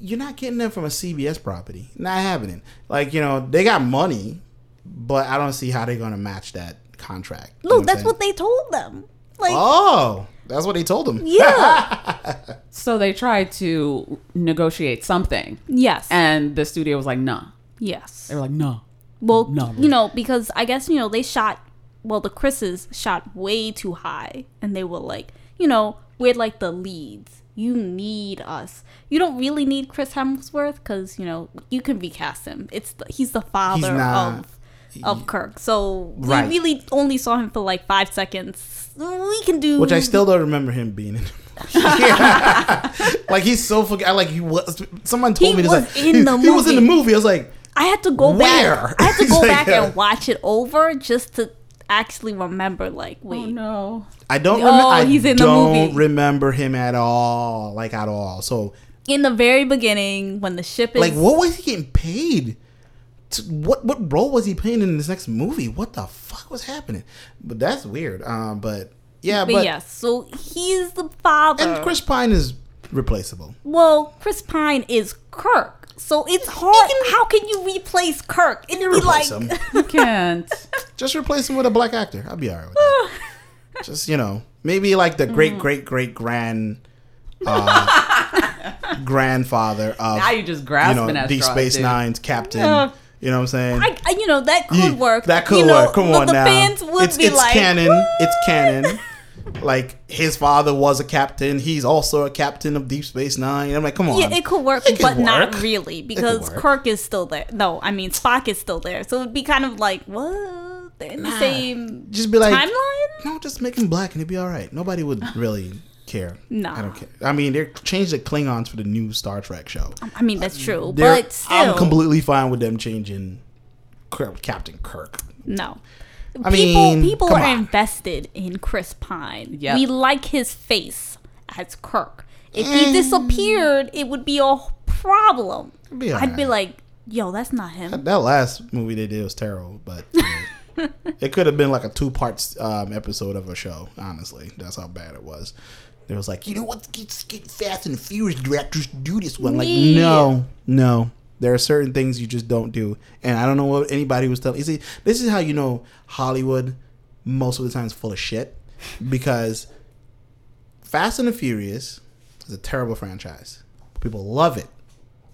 You're not getting them from a CBS property. Not happening. Like you know, they got money, but I don't see how they're gonna match that contract. You know Look, that's saying? what they told them. Like, Oh, that's what he told them. yeah, *laughs* so they tried to negotiate something, yes, and the studio was like, "Nah." yes. They were like, "No." Well, No, you know, because I guess you know they shot. Well, the Chris's shot way too high, and they were like, you know, we're like the leads. You need us. You don't really need Chris Hemsworth because you know you can recast him. It's the, he's the father not- of of Kirk. So Right. we really only saw him for like five seconds. We can do Which I still don't remember him being in. *laughs* like he's so forget. Like he was. Someone told He me this. was like, in he, the he was in the movie. movie. I was like, I had to go Where? back. I had to go *laughs* like, back uh, and watch it over just to actually remember. Like, wait, Oh no. I don't. Oh, remember. I he's in the don't movie. remember him at all. Like at all. So in the very beginning when the ship is like, what was he getting paid? To, what what role was he playing in this next movie? What the fuck was happening? But that's weird. Um, but yeah, But, but yes, so he's the father. and Chris Pine is replaceable. well, Chris Pine is Kirk, so it's hard. How can you replace Kirk? It'd be like, him. *laughs* You can't. Just replace him with a black actor. I'll be alright with that. *sighs* Just you know, maybe like the great Mm. great great grand *laughs* uh, grandfather of now you just you grasping know at Deep straws, Space dude. Nine's captain. Uh, you know what I'm saying? I, I, you know, that could Yeah, work. That could you know, work. Come but on the now. fans would it's be it's like, canon. "What?" It's canon. Like his father was a captain. He's also a captain of Deep Space Nine. I'm like, come on. Yeah, it could work, It could but not work. really because. Kirk is still there. No, I mean Spock is still there, so it'd be kind of like what they're in the Nah. same Just be like timeline. No, just make him black and it'd be all right. Nobody would really care. Nah. I don't care. I mean, they changed the Klingons for the new Star Trek show. I mean that's true, They're- but still, I'm completely fine with them changing Captain Kirk. No. I people mean, people are on. invested in Chris Pine. Yep. We like his face as Kirk. If Mm. he disappeared, it would be a problem. Be I'd be like, yo, that's not him. That last movie they did was terrible, but know, *laughs* it could have been like a two part um, episode of a show. Honestly, that's how bad it was. It was like, you know what? Get, get Fast and Furious directors do this one. Like, no, no. There are certain things you just don't do, and I don't know what anybody was telling. You see, this is how you know Hollywood most of the time is full of shit because Fast and the Furious is a terrible franchise. People love it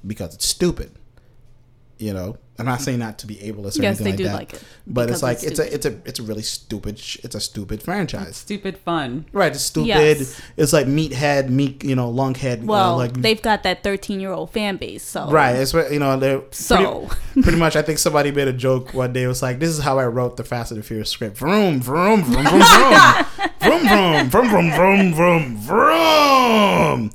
because it's stupid. You know, I'm not saying not to be ableist or Yes, anything they like do that, like it but it's like it's it's, a it's a it's a really stupid sh- it's a stupid franchise. Stupid fun. Right, it's stupid. Yes. It's like meathead, meat, you know, lunkhead. uh, Well, like they've got that 13 year old fan base, so right. It's what- you know they're So. pretty, *laughs* pretty much. I think somebody made a joke one day. It was like, "This is how I wrote the Fast and the Furious script." Vroom, vroom, vroom, vroom, vroom, *laughs* vroom, vroom, vroom, vroom, vroom, vroom.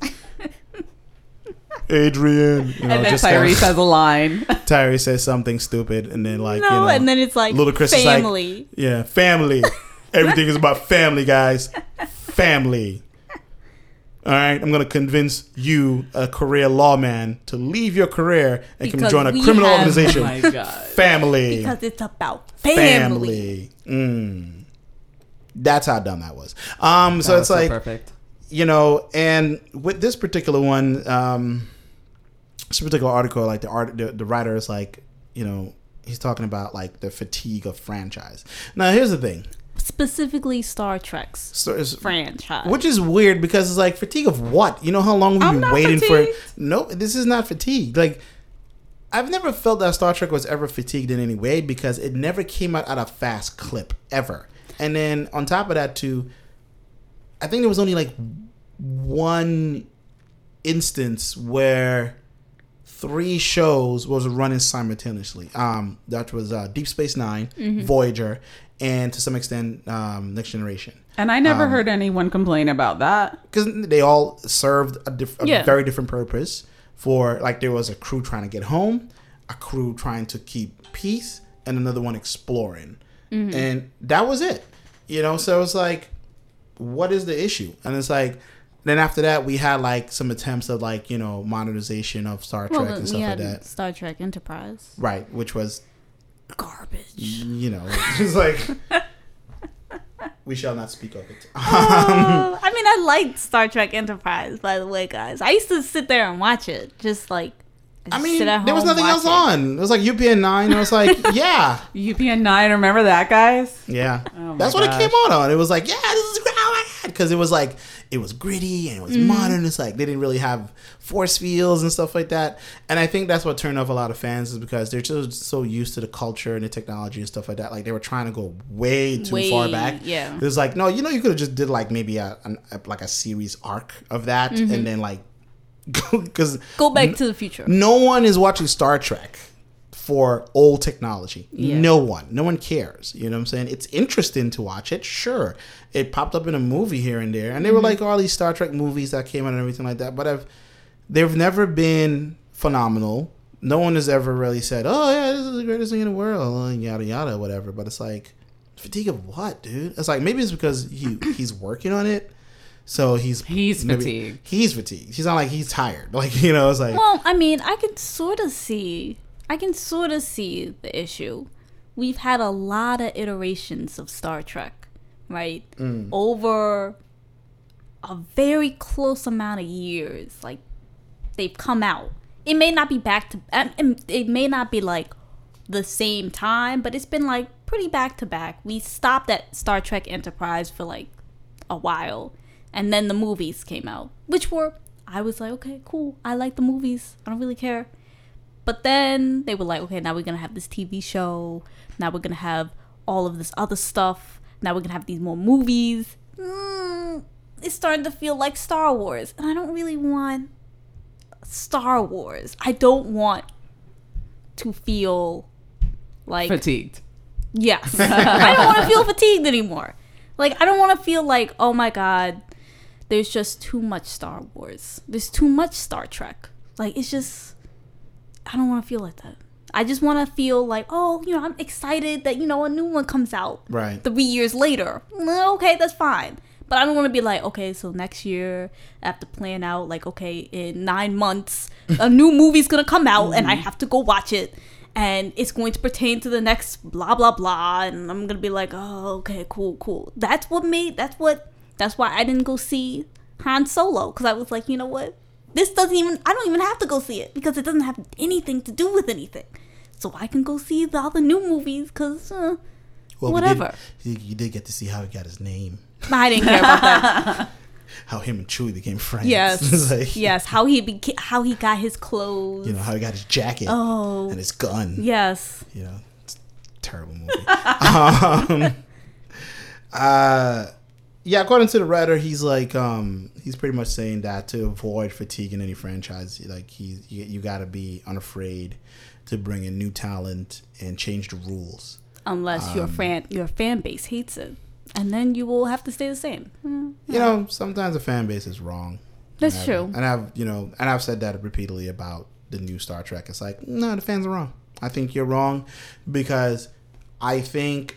Adrian, you know, and then just Tyrese kinda- has a line. *laughs* Tyrese says something stupid, and then like no, you know, and then it's like Ludacris is like, family. Yeah, family. *laughs* Everything is about family, guys. Family. All right, I'm gonna convince you, a career lawman, to leave your career and come join a criminal have- organization. oh my god. family. because it's about family. family. Mm. That's how dumb that was. Um, so That it's was like perfect. you know, and with this particular one, um, this particular article, like the art, the, the writer is like, you know, he's talking about like the fatigue of franchise. Now, here's the thing, Specifically, Star Trek's so franchise. which is weird because it's like fatigue of what? You know how long we've I'm been waiting for? fatigued. No, this is not fatigue. Like. I've never felt that Star Trek was ever fatigued in any way because it never came out at a fast clip ever. And then on top of that, too, I think there was only like one instance where three shows was running simultaneously. Um, that was uh, Deep Space 9 Voyager, and to some extent um, Next Generation. And I Um, never heard anyone complain about that. Because they all served a, diff- a Yeah. very different purpose. For like, there was a crew trying to get home, a crew trying to keep peace, and another one exploring, and that was it. You know, so it's like, what is the issue? And it's like, then after that, we had like some attempts of like you know modernization of Star Trek well, and stuff we like that. Star Trek Enterprise. Right, which was Garbage. you know *laughs* just like we shall not speak of it. *laughs* Uh, I mean, I liked Star Trek Enterprise, by the way, guys. I used to sit there and watch it, just like. I just mean, there was nothing else it. on. It was like UPN nine. It was like, *laughs* yeah, UPN nine, remember that, guys? yeah. Oh my That's what it came out on. It was like, yeah, this is great. Because it was like, it was gritty and it was mm-hmm. modern. It's like they didn't really have force fields and stuff like that. And I think that's what turned off a lot of fans is because they're just so used to the culture and the technology and stuff like that. Like they were trying to go way too Way- far back. yeah. It was like, no, you know, you could have just did like maybe a, an, a like a series arc of that, mm-hmm. and then like, *laughs* because Go back to the future. no one is watching Star Trek for old technology. Yeah. No one. No one cares. You know what I'm saying? It's interesting to watch it, sure. It popped up in a movie here and there. And they were Mm-hmm. like all these Star Trek movies that came out and everything like that. But I've they've never been phenomenal. No one has ever really said, Oh yeah, this is the greatest thing in the world, and yada yada, whatever. But it's like fatigue of what, dude? It's like maybe it's because he *coughs* he's working on it. So he's He's maybe- fatigued. He's fatigued. He's not like he's tired. *laughs* Like you know, it's like Well, I mean, I can sort of see, I can sort of see the issue. We've had a lot of iterations of Star Trek, right? Mm. Over a very close amount of years. Like, they've come out. It may not be back to, and- and it may not be like the same time, but it's been like pretty back to back. We stopped at Star Trek Enterprise for like a while, and then the movies came out, which were I was like, okay, cool. I like the movies. I don't really care. But then they were like, okay, now we're gonna have this TV show. Now we're gonna have all of this other stuff. Now we're gonna have these more movies. Mm, it's starting to feel like Star Wars, and I don't really want Star Wars. I don't want to feel like Fatigued. Yes. *laughs* I don't want to feel fatigued anymore. Like, I don't want to feel like, oh my God, there's just too much Star Wars. There's too much Star Trek. Like, it's just, I don't want to feel like that. I just want to feel like, oh, you know, I'm excited that, you know, a new one comes out right. three years later. Mm, Okay, that's fine. But I don't want to be like, okay, so next year I have to plan out, like, okay, in nine months, a new *laughs* movie's gonna come out and I have to go watch it. And it's going to pertain to the next blah, blah, blah. And I'm gonna be like, oh, okay, cool, cool. That's what made, that's what, that's why I didn't go see Han Solo. Because I was like, you know what? This doesn't even, I don't even have to go see it because it doesn't have anything to do with anything. So I can go see all the new movies because, uh, Well, whatever. We did, you, did get to see how he got his name, I didn't care about that. *laughs* how him and Chewie became friends. Yes, *laughs* like, *laughs* yes. How he beca- how he got his clothes. You know how he got his jacket oh, and his gun. yes. You know, it's a terrible movie. um, uh, yeah, according to the writer, he's like, um, he's pretty much saying that to avoid fatigue in any franchise, like he, you, you got to be unafraid to bring in new talent and change the rules. Unless Um, your fan your fan base hates it, and then you will have to stay the same. You know, sometimes the fan base is wrong. That's And I've- true. And I've, you know, and I've said that repeatedly about the new Star Trek. It's like, no, the fans are wrong. I think you're wrong because I think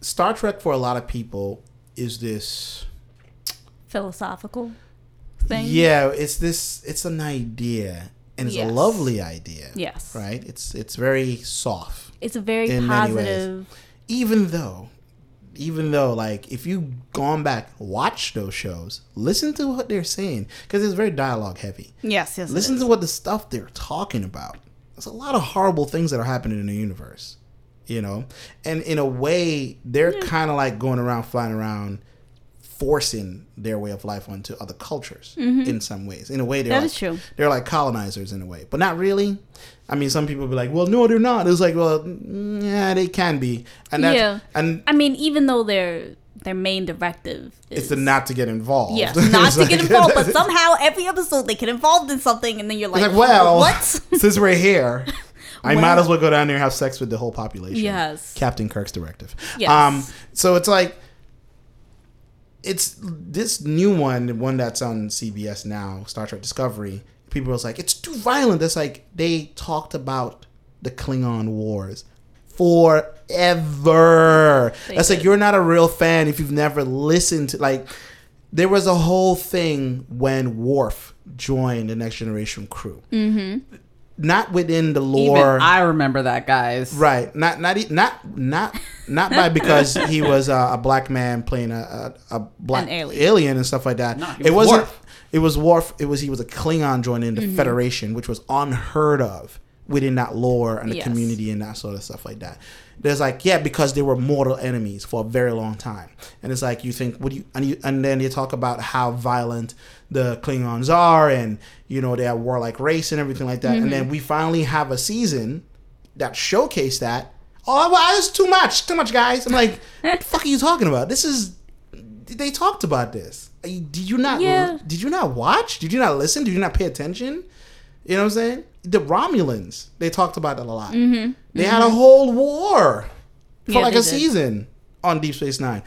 Star Trek for a lot of people is this Philosophical thing. Yeah, it's this it's an idea and it's Yes. a lovely idea. Yes. Right? It's it's very soft. It's a very In many ways. positive. Even though even though like if you gone back watch those shows, listen to what they're saying because it's very dialogue heavy. Yes, yes. Listen to what the stuff they're talking about. There's a lot of horrible things that are happening in the universe, you know. And in a way, they're kind of like going around, flying around, forcing their way of life onto other cultures mm-hmm. in some ways. In a way, they're That like, is true. They're like colonizers in a way, but not really. I mean, some people be like, "Well, no, they're not." It's like, well, yeah, they can be, and that's Yeah. and I mean, even though their their main directive is it's the not to get involved. Yes, *laughs* not to get involved, but *laughs* somehow every episode they get involved in something, and then you're like, like, well, what? since we're here, *laughs* I might as well go down there and have sex with the whole population. Yes. Captain Kirk's directive. Yes. Um, so it's like, it's this new one, the one that's on CBS now, Star Trek Discovery. People was like, it's too violent. That's like they talked about the Klingon Wars forever. They That's like you're not a real fan if you've never listened to like. There was a whole thing when Worf joined the Next Generation crew. Mm-hmm. Not within the Even lore, I remember that, guys. right? Not not e- not not not by because *laughs* he was a, a black man playing a a, a black alien. alien. and stuff like that. No, he it was wasn't. Worf. It was Worf. It was he was a Klingon joining the Mm-hmm. Federation, which was unheard of within that lore and the Yes. community and that sort of stuff like that. There's like yeah, because they were mortal enemies for a very long time, and it's like you think what do you and you and then you talk about how violent the Klingons are, and you know they are warlike race and everything like that, and Mm-hmm. then we finally have a season that showcased that. Oh, well, it's too much, too much, guys. I'm like, *laughs* what the fuck are you talking about? This is they talked about this. Did you not? Yeah. Did you not watch? Did you not listen? Did you not pay attention? You know what I'm saying? The Romulans, they talked about that a lot. Mm-hmm. They had a whole war for Yeah, like a did. season on Deep Space Nine.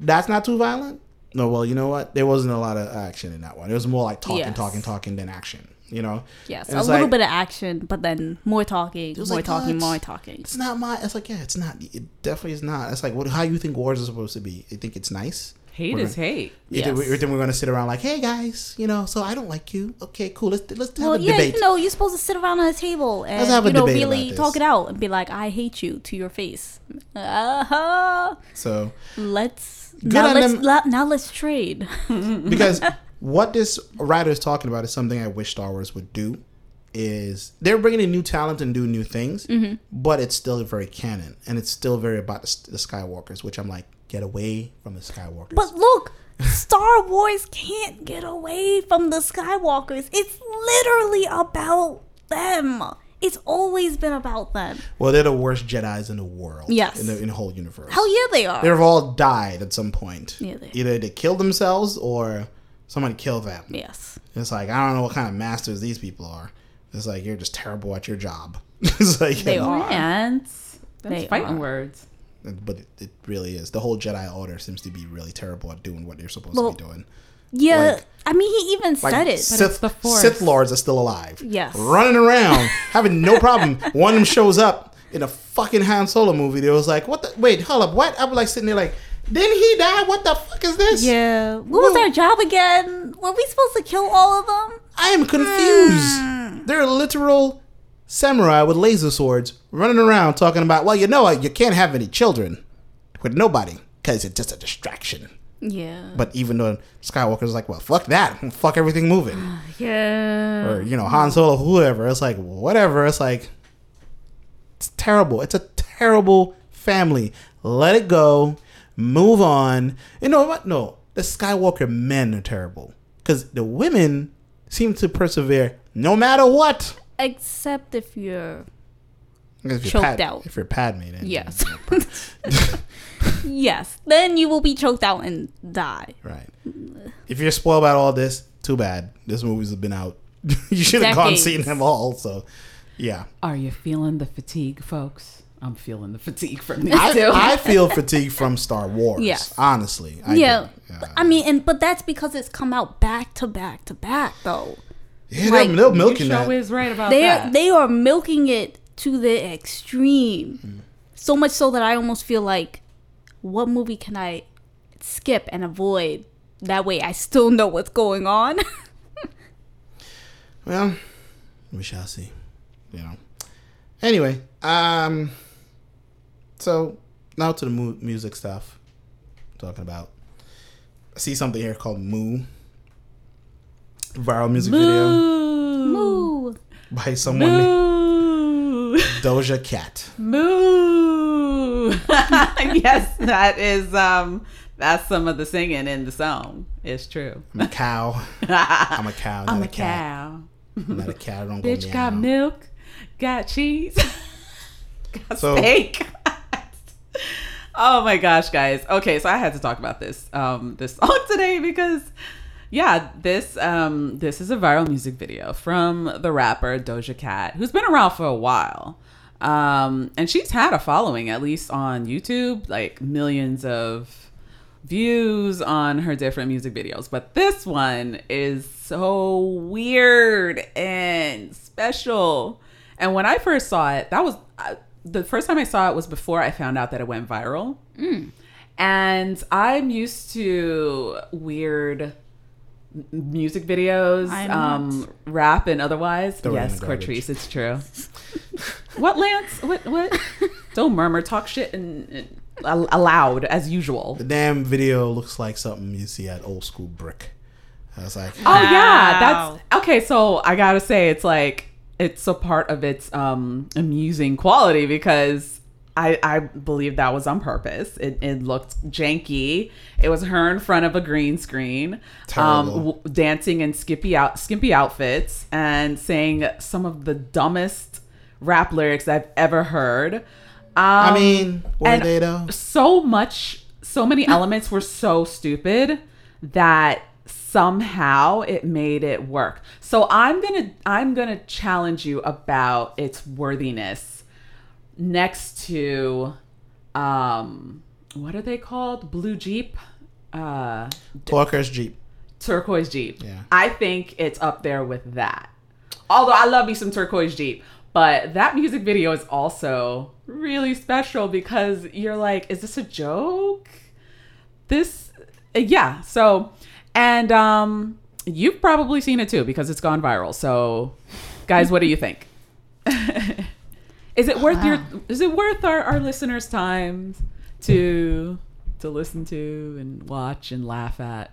That's not too violent. No, well, you know what? There wasn't a lot of action in that one. It was more like talking, Yes. talking, talking than action. You know? Yes, And a little like- bit of action, but then more talking, more like, talking, more talking. It's not my. It's like yeah, it's not. It definitely is not. It's like what? How you think wars are supposed to be? You think it's nice? Hate We're is hate. You think, Yes. we, you think we're gonna sit around like, hey guys, you know, so I don't like you. Okay, cool. Let's let's have Well, a yeah, debate. you know, you're supposed to sit around on a table and Let's have a you know really talk it out and be like, "I hate you" to your face. Uh-huh. so Let's Good now on let's them. la- now let's trade. *laughs* because what this writer is talking about is something I wish Star Wars would do. Is they're bringing in new talent and doing new things, Mm-hmm. but it's still very canon and it's still very about the, the Skywalkers, which I'm like, get away from the Skywalkers. But look, Star Wars can't get away from the Skywalkers. It's literally about them. It's always been about them. well, they're the worst Jedi's in the world. Yes. in the, in the whole universe. Hell yeah, they are. They've all died at some point. Yeah, they- Either they killed themselves or somebody killed them. yes. It's like I don't know what kind of masters these people are. It's like you're just terrible at your job. *laughs* it's like They are. And that's They fighting are. words. but it, it really is. The whole Jedi Order seems to be really terrible at doing what they're supposed Well, to be doing. Yeah. Like- I mean, he even Like said it. Sith, the Force. Sith lords are still alive. Yes. running around having no problem. One of them shows up in a fucking Han Solo movie. They was like, "What the? Wait, hold up, what?" I was like sitting there like, "Didn't he die? What the fuck is this?" Yeah. What was our job again? Were we supposed to kill all of them? I am confused. Hmm. They're literal samurai with laser swords running around talking about, well, you know what? You can't have any children with nobody because it's just a distraction. Yeah. But even though Skywalker's like, well, fuck that. *laughs* Fuck everything moving. *sighs* Yeah. Or, you know, Han Solo, whoever. It's like, whatever. It's like, it's terrible. It's a terrible family. Let it go. Move on. You know what? No, the Skywalker men are terrible because the women seem to persevere no matter what. Except if you're If you're Choked Pad- out. If you're Padme, then yes. *laughs* *laughs* yes. Then you will be choked out and die. right. If you're spoiled about all this, too bad. This movie's been out. *laughs* you should have gone Decades. seen them all. So, yeah. Are you feeling the fatigue, folks? I'm feeling the fatigue from these I, two. I *laughs* feel fatigue from Star Wars. Yes. Honestly. I yeah. do. But, I mean, and but that's because it's come out back to back to back though. Yeah, like, they're, they're you milking show that. is right about They that. they are milking it to the extreme. Hmm. So much so that I almost feel like what movie can I skip and avoid that way I still know what's going on. *laughs* Well, we shall see. You know. Anyway, um, so now to the mu- music stuff. talking about. I see something here called Moo. Viral music video Moo. by someone named Moo. *laughs* Doja Cat. Moo. *laughs* yes, that is um that's some of the singing in the song. It's true. I'm a cow. I'm a cow. I'm a, a cow. I'm not a cow. Don't *laughs* go Bitch got milk, got cheese, *laughs* got So- steak. oh my gosh, guys. Okay, so I had to talk about this um this song today because yeah, this um this is a viral music video from the rapper Doja Cat, who's been around for a while. Um and she's had a following at least on YouTube, like millions of views on her different music videos. But this one is so weird and special. And when I first saw it, that was uh, the first time I saw it was before I found out that it went viral. And I'm used to weird music videos, I'm um, rap and otherwise. Throw yes, the. Cortrice, it's true. *laughs* what, Lance? What? What? *laughs* Don't murmur. Talk shit and, and aloud as usual. The damn video looks like something you see at old school brick. I was like, Oh yeah, that's okay. So I gotta say, it's like it's a part of its um amusing quality because I I believe that was on purpose. It, it looked janky. It was her in front of a green screen, um, w- dancing in skimpy out skimpy outfits and saying some of the dumbest rap lyrics I've ever heard. Um, I mean, were they though? so much so many elements were so stupid that somehow it made it work so i'm gonna i'm gonna challenge you about its worthiness next to um what are they called? Blue jeep? Uh Talker's Jeep. turquoise jeep. Yeah. i think it's up there with that. Although i love me some turquoise jeep but that music video is also really special because you're like is this a joke? This yeah so and um you've probably seen it too because it's gone viral. So guys what do you think *laughs* is it worth your is it worth our, our listeners time to to listen to and watch and laugh at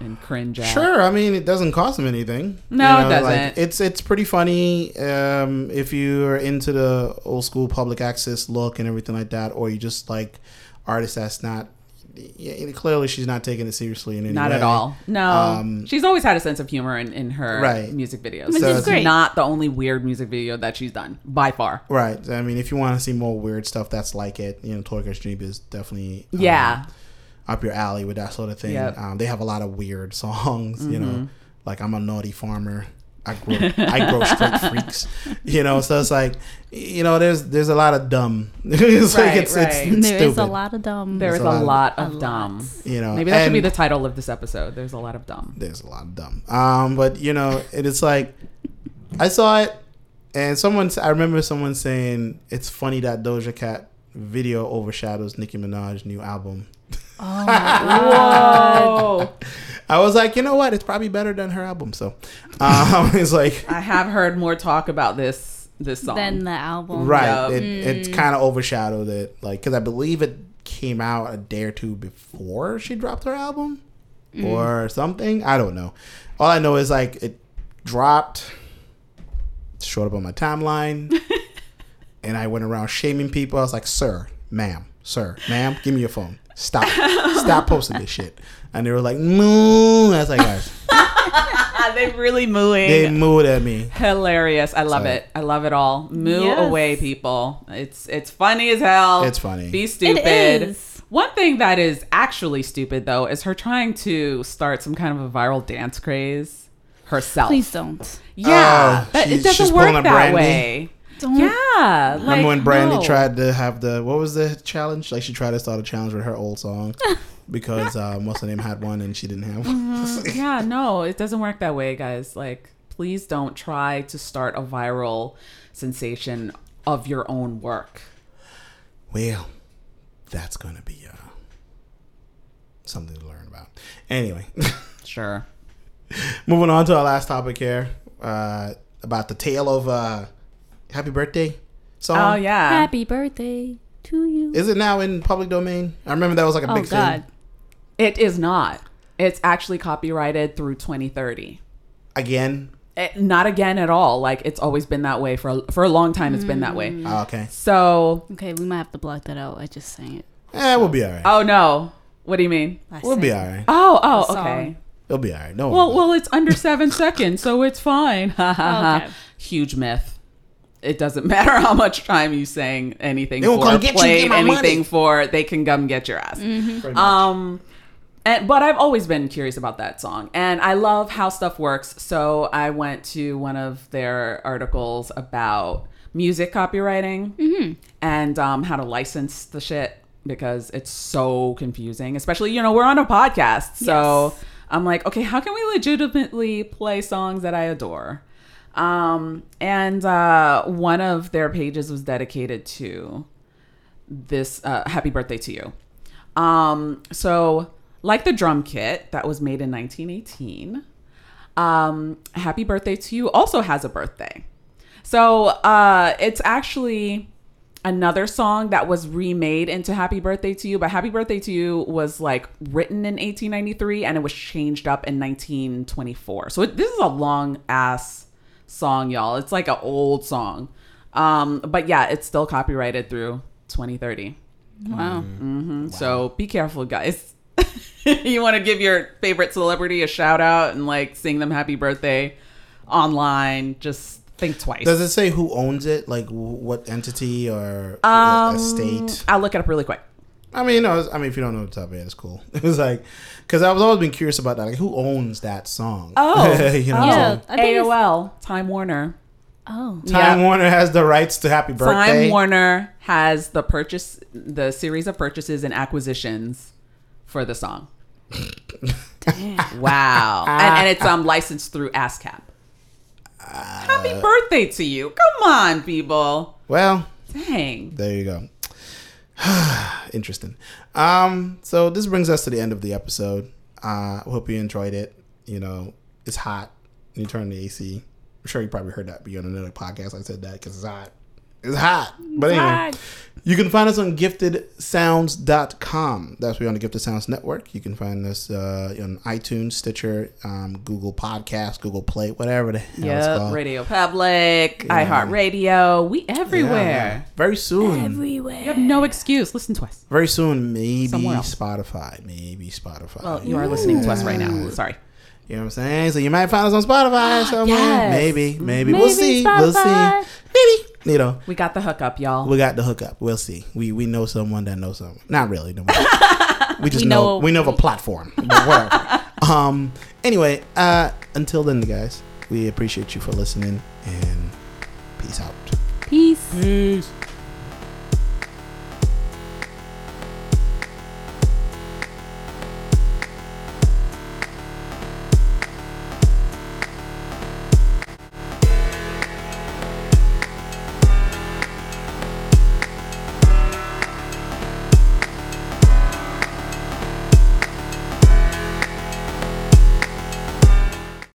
and cringe at Sure, I mean it doesn't cost them anything. No, it doesn't. it's it's pretty funny um, if you're into the old school public access look and everything like that, or you just like artists that's not. Yeah, clearly, she's not taking it seriously in any way. Not way. at all. No. Um, she's always had a sense of humor in, in her Right. music videos. Which so is it's great. not the only weird music video that she's done by far. Right. I mean, if you want to see more weird stuff that's like it, you know, Torker's Dream is definitely um, Yeah. up your alley with that sort of thing. Yep. Mm-hmm. Um, they have a lot of weird *laughs* songs, you know, like I'm a naughty farmer. I grow, I grow straight *laughs* freaks, you know. So it's like, you know, there's there's a lot of dumb. *laughs* it's Right, like it's, right. it's, There it's is a lot of dumb. There's a a, lot lot, of- of A dumb. lot. you know. Maybe that should be the title of this episode. There's a lot of dumb. There's a lot of dumb. Um, but you know, it is like I saw it, and someone I remember someone saying it's funny that Doja Cat video overshadows Nicki Minaj's new album. Oh. *laughs* Whoa. I was like, you know what? It's probably better than her album. So, um, *laughs* it's like, I have heard more talk about this this song. than the album. right? Yup. It it kind of overshadowed it, like because I believe it came out a day or two before she dropped her album, or something. I don't know. All I know is like it dropped, showed up on my timeline, *laughs* and I went around shaming people. I was like, "Sir, ma'am, sir, ma'am, give me your phone. Stop, stop posting this shit." And they were like, "No." I was like, "Guys, *laughs* they really mooing. they mooed at me." Hilarious. I love So- it. I love it all. Moo Yes. away, people. It's it's funny as hell. It's funny. Be stupid. is. One thing that is actually stupid though is her trying to start some kind of a viral dance craze herself. Please don't. Oh, yeah, Oh, but she- it doesn't pulling work that Brandy? way. Don't. Yeah, like, Remember when Brandy no. tried to have the what was the challenge? Like she tried to start a challenge with her old song *laughs* because uh, what's her name had one and she didn't have one. *laughs* yeah, no, it doesn't work that way, guys. Like, please don't try to start a viral sensation of your own work. well, that's gonna be uh, something to learn about. Anyway, *laughs* Sure. moving on to our last topic here uh, about the tale of uh, Happy Birthday song. Oh yeah. Happy birthday to you. Is it now in public domain? I remember that was like a oh big God. thing. It is not. It's actually copyrighted through 2030. Again. Eh, not again at all. Like it's always been that way for a, for a long time. It's been that way. Oh, okay. So, Okay, we might have to block that out. I just sang it. Eh, we'll be all right. oh no. What do you mean? I we'll be all right. Oh, oh, The okay. song. We'll be all right. No. Well, well, it's under seven seconds, so it's fine. *laughs* Okay. Huge myth. It doesn't *laughs* matter how much time you sang anything They will for, come get played get anything money. for. They can come get your ass. Pretty much. Um, and but I've always been curious about that song, and I love how stuff works. So I went to one of their articles about music copyrighting and um, how to license the shit because it's so confusing. Especially, you know, we're on a podcast, so Yes. I'm like, okay, how can we legitimately play songs that I adore? Um, and uh, one of their pages was dedicated to this uh, happy birthday to you. Um, so like the drum kit that was made in 1918, um, happy birthday to you also has a birthday. So uh, it's actually another song that was remade into Happy Birthday to You, but Happy Birthday to You was like written in 1893 and it was changed up in 1924. So it, this is a long ass song, y'all. It's like an old song. Um, but yeah, it's still copyrighted through 2030. Wow. hmm So be careful, guys. *laughs* you want to give your favorite celebrity a shout out and like sing them happy birthday online, just think twice. Does it say who owns it? Like what entity or um, estate? I'll look it up really quick. I mean, no. it's- I mean, if you don't know what's up, yeah, it's cool. *laughs* It was like, because I was always been curious about that. Like, who owns that song? Oh, *laughs* you know, Yeah, I think AOL, Time Warner. Oh. Time Yeah. Warner has the rights to Happy Birthday. Time Warner has the purchase, the series of purchases and acquisitions for the song. wow, *laughs* and, and it's um licensed through ASCAP. Happy birthday to you! Come on, people. Well, Dang. there you go. *sighs* Interesting. Um, so this brings us to the end of the episode. Uh, I hope you enjoyed it. You know, it's hot. You turn the AC. I'm sure you probably heard that be on another podcast. I said that because it's hot. It's hot. But anyway, hot. You can find us on giftedsounds.com. That's where on the Gifted Sounds Network. You can find us uh, on iTunes, Stitcher, um, Google Podcast, Google Play, whatever the hell it's Yep, called. Radio Public, Yeah. iHeartRadio, we everywhere. yeah. Very soon. Everywhere. You have no excuse. Listen to us. Very soon, maybe Spotify. Maybe Spotify. Well, you are listening to us right now. Sorry. You know what I'm saying? So you might find us on Spotify *gasps* somewhere. Yes. Maybe, maybe. Maybe We'll see. We'll see. Maybe. You know, We got the hookup, y'all. we got the hookup. We'll see. We we know someone that knows someone. Not really. No more. *laughs* we just We know, know- we know of a platform. *laughs* But whatever. um. Anyway, uh, until then, guys, we appreciate you for listening and peace out. Peace. Peace.